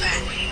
back.